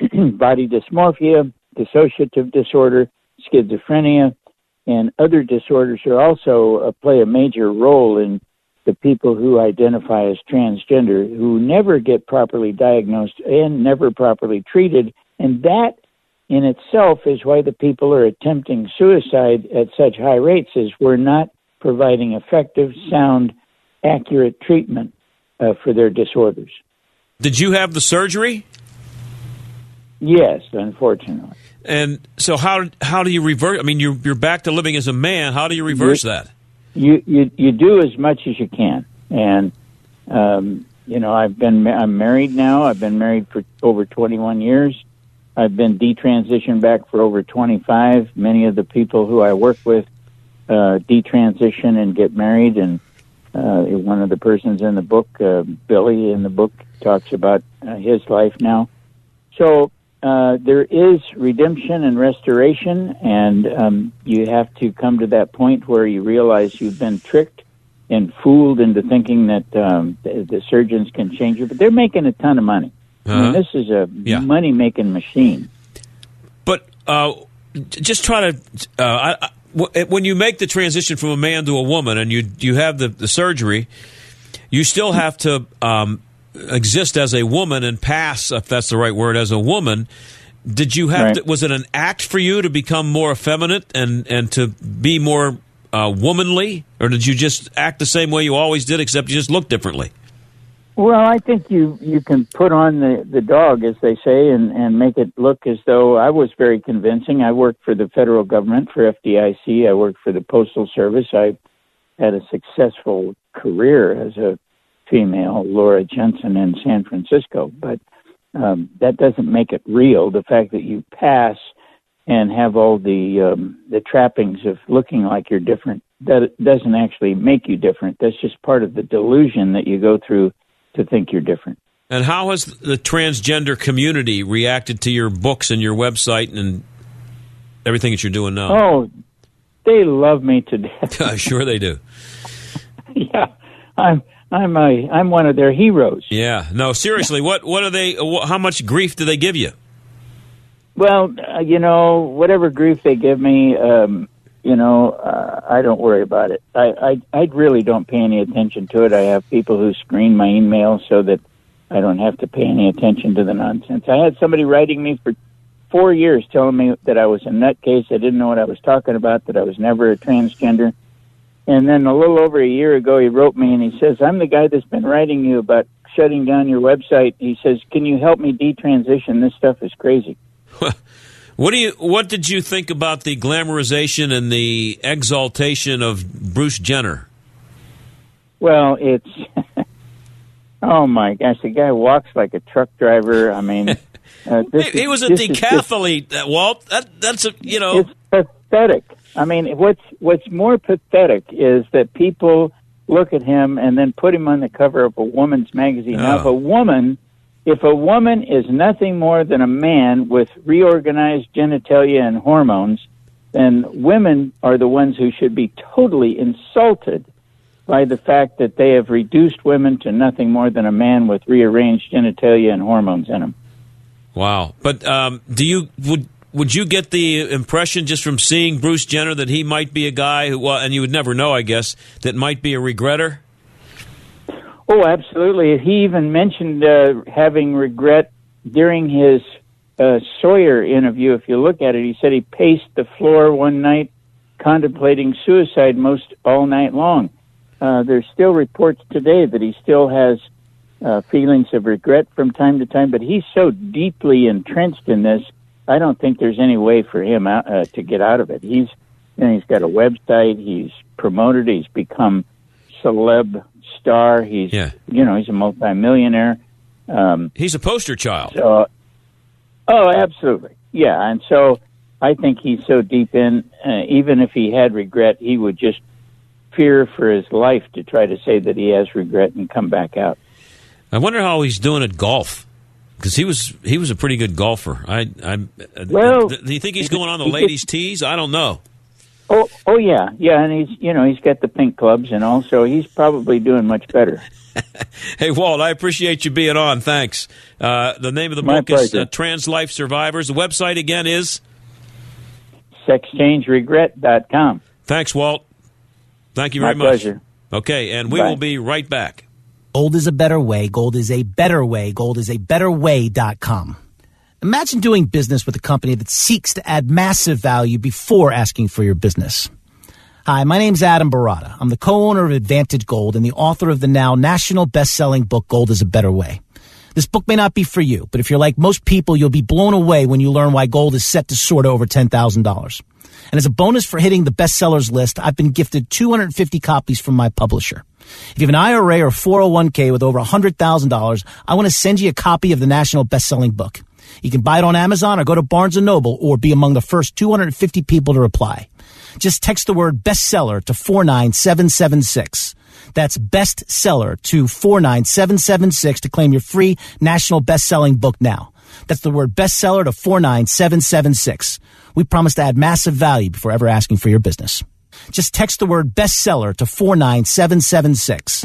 [SPEAKER 18] body dysmorphia, dissociative disorder, schizophrenia, and other disorders are also uh, play a major role in the people who identify as transgender who never get properly diagnosed and never properly treated. And that in itself is why the people are attempting suicide at such high rates is we're not providing effective, sound, accurate treatment uh, for their disorders.
[SPEAKER 1] Did you have the surgery?
[SPEAKER 18] Yes, unfortunately.
[SPEAKER 1] And so how how do you reverse? I mean, you're you're back to living as a man. How do you reverse
[SPEAKER 18] you,
[SPEAKER 1] that?
[SPEAKER 18] You you you do as much as you can, and um, you know I've been I'm married now. I've been married for over 21 years. I've been detransitioned back for over 25. Many of the people who I work with uh, detransition and get married, and uh, one of the persons in the book, uh, Billy, in the book talks about uh, his life now. So uh, there is redemption and restoration, and um, you have to come to that point where you realize you've been tricked and fooled into thinking that um, the, the surgeons can change you. But they're making a ton of money. I mean,
[SPEAKER 1] Uh-huh.
[SPEAKER 18] this is a
[SPEAKER 1] Yeah.
[SPEAKER 18] money making machine.
[SPEAKER 1] But uh, just try to. Uh, I, I- when you make the transition from a man to a woman, and you you have the, the surgery, you still have to um, exist as a woman and pass, if that's the right word, as a woman. Did you have?
[SPEAKER 18] Right.
[SPEAKER 1] To, was it an act for you to become more effeminate and and to be more uh, womanly, or did you just act the same way you always did, except you just look differently?
[SPEAKER 18] Well, I think you you can put on the the dog, as they say, and and make it look as though I was very convincing. I worked for the federal government for FDIC. I worked for the postal service. I had a successful career as a female, Laura Jensen in San Francisco. But um, that doesn't make it real. The fact that you pass and have all the um, the trappings of looking like you're different that doesn't actually make you different. That's just part of the delusion that you go through to think you're different.
[SPEAKER 1] And how has the transgender community reacted to your books and your website and everything that you're doing now?
[SPEAKER 18] Oh, they love me to death.
[SPEAKER 1] sure they do.
[SPEAKER 18] yeah, I'm I'm a I'm one of their heroes.
[SPEAKER 1] Yeah. No, seriously, what what are they? wh- How much grief do they give you?
[SPEAKER 18] Well, uh, you know, whatever grief they give me, um, you know, uh, I don't worry about it. I, I I really don't pay any attention to it. I have people who screen my email so that I don't have to pay any attention to the nonsense. I had somebody writing me for four years telling me that I was a nutcase. I didn't know what I was talking about. That I was never a transgender. And then a little over a year ago, he wrote me and he says, "I'm the guy that's been writing you about shutting down your website." He says, "Can you help me detransition? This stuff is crazy."
[SPEAKER 1] What do you? What did you think about the glamorization and the exaltation of Bruce Jenner?
[SPEAKER 18] Well, it's oh my gosh, the guy walks like a truck driver. I mean, uh,
[SPEAKER 1] He,
[SPEAKER 18] is-
[SPEAKER 1] was a
[SPEAKER 18] is just-
[SPEAKER 1] decathlete, uh, Walt. That, that's a you know.
[SPEAKER 18] It's pathetic. I mean, what's what's more pathetic is that people look at him and then put him on the cover of a woman's magazine. Now, if
[SPEAKER 1] Oh.
[SPEAKER 18] a woman, if a woman is nothing more than a man with reorganized genitalia and hormones, then women are the ones who should be totally insulted by the fact that they have reduced women to nothing more than a man with rearranged genitalia and hormones in them.
[SPEAKER 1] Wow. But um, do you would would you get the impression just from seeing Bruce Jenner that he might be a guy who, well, and you would never know, I guess, that might be a regretter?
[SPEAKER 18] Oh, absolutely. He even mentioned uh, having regret during his uh, Sawyer interview. If you look at it, he said he paced the floor one night contemplating suicide most all night long. Uh, there's still reports today that he still has uh, feelings of regret from time to time, but he's so deeply entrenched in this. I don't think there's any way for him out, uh, to get out of it. He's you know, he's got a website. He's promoted. He's become celeb star. He's
[SPEAKER 1] Yeah.
[SPEAKER 18] you know he's a multimillionaire. Um,
[SPEAKER 1] He's a poster child.
[SPEAKER 18] so, oh, absolutely, yeah. And so I think he's so deep in. Uh, even if he had regret, he would just fear for his life to try to say that he has regret and come back out.
[SPEAKER 1] I wonder how he's doing at golf because he was he was a pretty good golfer. I I
[SPEAKER 18] Well,
[SPEAKER 1] do you think he's going on the
[SPEAKER 18] he-
[SPEAKER 1] ladies' tees? I don't know.
[SPEAKER 18] Oh, oh yeah, yeah. And he's you know he's got the pink clubs and all, so he's probably doing much better.
[SPEAKER 1] Hey Walt, I appreciate you being on. Thanks. Uh, the name of the
[SPEAKER 18] My
[SPEAKER 1] book is uh, Trans Life Survivors. The website again is
[SPEAKER 18] sexchangeregret.com.
[SPEAKER 1] Thanks, Walt. Thank you
[SPEAKER 18] My
[SPEAKER 1] very much.
[SPEAKER 18] pleasure.
[SPEAKER 1] Okay, and we
[SPEAKER 18] Bye.
[SPEAKER 1] will be right back.
[SPEAKER 19] Gold is a better way. Gold is a better way. Gold is a better way.com. Imagine doing business with a company that seeks to add massive value before asking for your business. Hi, my name's Adam Baratta. I'm the co-owner of Advantage Gold and the author of the now national best-selling book Gold is a Better Way. This book may not be for you, but if you're like most people, you'll be blown away when you learn why gold is set to soar to over $10,000. And as a bonus for hitting the bestsellers list, I've been gifted 250 copies from my publisher. If you have an IRA or 401k with over $100,000, I want to send you a copy of the national best-selling book. You can buy it on Amazon or go to Barnes & Noble or be among the first 250 people to reply. Just text the word bestseller to 49776. That's bestseller to 49776 to claim your free national best-selling book now. That's the word bestseller to 49776. We promise to add massive value before ever asking for your business. Just text the word bestseller to 49776.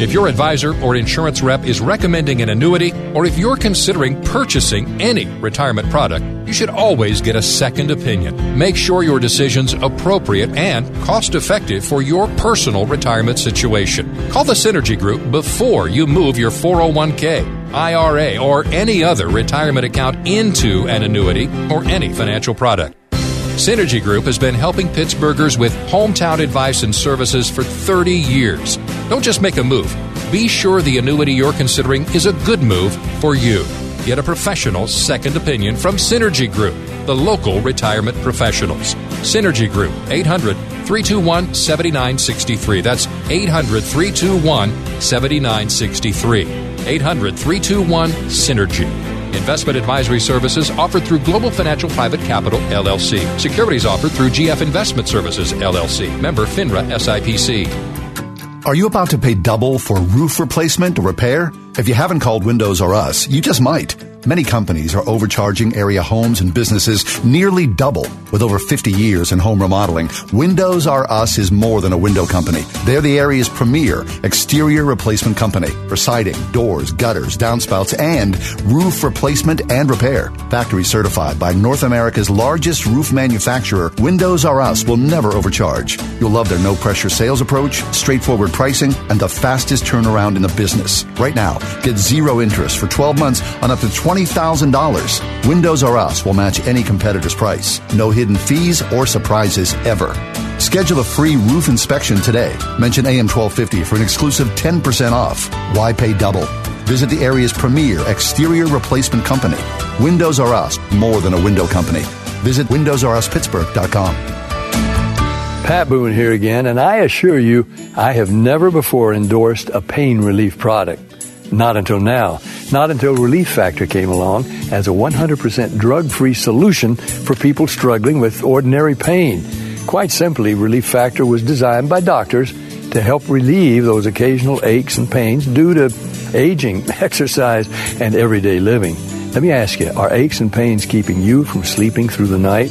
[SPEAKER 20] If your advisor or insurance rep is recommending an annuity, or if you're considering purchasing any retirement product, you should always get a second opinion. Make sure your decision's appropriate and cost effective for your personal retirement situation. Call the Synergy Group before you move your 401k, IRA, or any other retirement account into an annuity or any financial product. Synergy Group has been helping Pittsburghers with hometown advice and services for 30 years. Don't just make a move. Be sure the annuity you're considering is a good move for you. Get a professional second opinion from Synergy Group, the local retirement professionals. Synergy Group, 800 321 7963. That's 800 321 7963. 800 321 Synergy. Investment advisory services offered through Global Financial Private Capital, LLC. Securities offered through GF Investment Services, LLC. Member FINRA SIPC.
[SPEAKER 21] Are you about to pay double for roof replacement or repair? If you haven't called Windows R Us, you just might. Many companies are overcharging area homes and businesses nearly double. With over 50 years in home remodeling, Windows R Us is more than a window company. They're the area's premier exterior replacement company for siding, doors, gutters, downspouts, and roof replacement and repair. Factory certified by North America's largest roof manufacturer, Windows R Us will never overcharge. You'll love their no pressure sales approach, straightforward pricing, and the fastest turnaround in the business. Right now, get zero interest for 12 months on up to $20,000. Windows R Us will match any competitor's price. No hidden fees or surprises ever. Schedule a free roof inspection today. Mention AM 1250 for an exclusive 10% off. Why pay double? Visit the area's premier exterior replacement company. Windows R Us, more than a window company. Visit WindowsRUsPittsburgh.com.
[SPEAKER 22] Pat Boone here again, and I assure you, I have never before endorsed a pain relief product. Not until now. Not until Relief Factor came along as a 100% drug free solution for people struggling with ordinary pain. Quite simply, Relief Factor was designed by doctors to help relieve those occasional aches and pains due to aging, exercise, and everyday living. Let me ask you are aches and pains keeping you from sleeping through the night?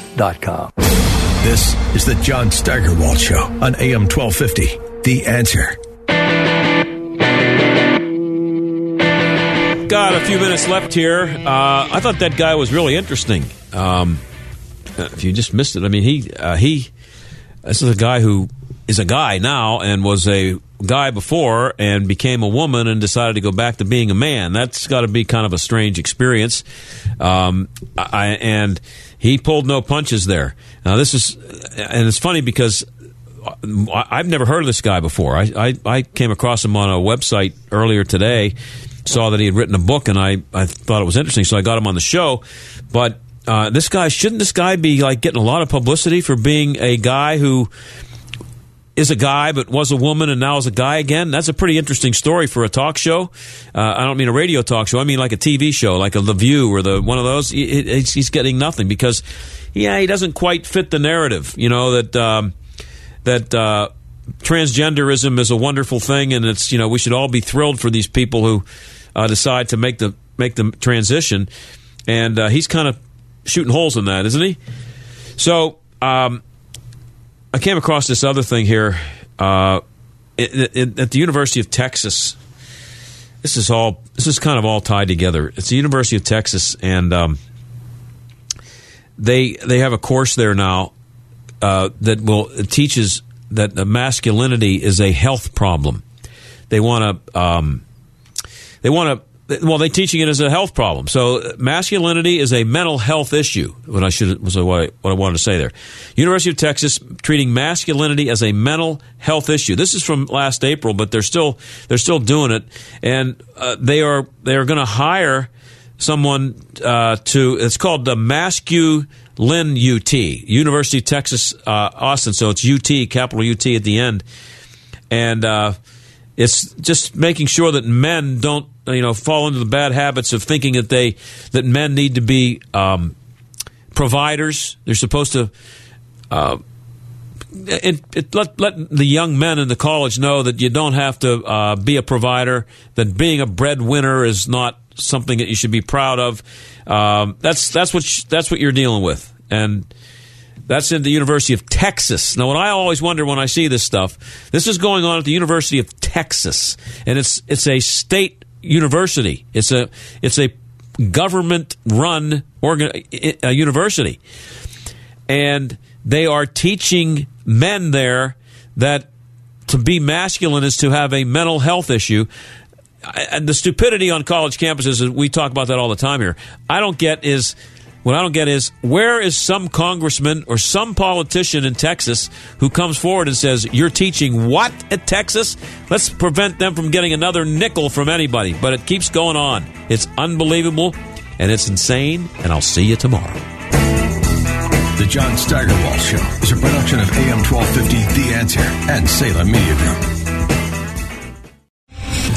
[SPEAKER 22] relieffactor.com.
[SPEAKER 7] This is the John Steigerwald Show on AM 1250. The answer.
[SPEAKER 1] Got a few minutes left here. Uh, I thought that guy was really interesting. Um, if you just missed it, I mean, he uh, he. This is a guy who is a guy now and was a guy before and became a woman and decided to go back to being a man. That's got to be kind of a strange experience. Um, I, and he pulled no punches there. Now this is, and it's funny because I've never heard of this guy before. I, I, I came across him on a website earlier today, saw that he had written a book, and I, I thought it was interesting, so I got him on the show. But uh, this guy, shouldn't this guy be like getting a lot of publicity for being a guy who is a guy but was a woman and now is a guy again. That's a pretty interesting story for a talk show. Uh, I don't mean a radio talk show. I mean like a TV show, like a The View or the one of those. he's getting nothing because, yeah, he doesn't quite fit the narrative. You know that um, that uh, transgenderism is a wonderful thing, and it's you know we should all be thrilled for these people who uh, decide to make the make the transition. And uh, he's kind of shooting holes in that, isn't he? So um, I came across this other thing here uh, it, it, at the University of Texas. This is all. This is kind of all tied together. It's the University of Texas, and um, they they have a course there now uh, that will teaches that masculinity is a health problem. They want to. Um, they want to well, they're teaching it as a health problem. So masculinity is a mental health issue. What I should was what I, what I wanted to say there. University of Texas treating masculinity as a mental health issue. This is from last April, but they're still they're still doing it, and uh, they are they are going to hire someone uh, to. It's called the Mascu. Lynn UT, University of Texas, uh, Austin. So it's UT, capital UT at the end. And uh, it's just making sure that men don't you know fall into the bad habits of thinking that they that men need to be um, providers. They're supposed to. Uh, it, it, let let the young men in the college know that you don't have to uh, be a provider. That being a breadwinner is not something that you should be proud of. Um, that's that's what sh- that's what you're dealing with, and that's in the University of Texas. Now, what I always wonder when I see this stuff, this is going on at the University of Texas, and it's it's a state university. It's a it's a government run organ, a university, and they are teaching men there that to be masculine is to have a mental health issue. And the stupidity on college campuses, we talk about that all the time here. I don't get is what I don't get is where is some congressman or some politician in Texas who comes forward and says, You're teaching what at Texas? Let's prevent them from getting another nickel from anybody. But it keeps going on. It's unbelievable and it's insane. And I'll see you tomorrow.
[SPEAKER 7] The John Steigerwald Show is a production of AM 1250 The Answer and Salem Media Group.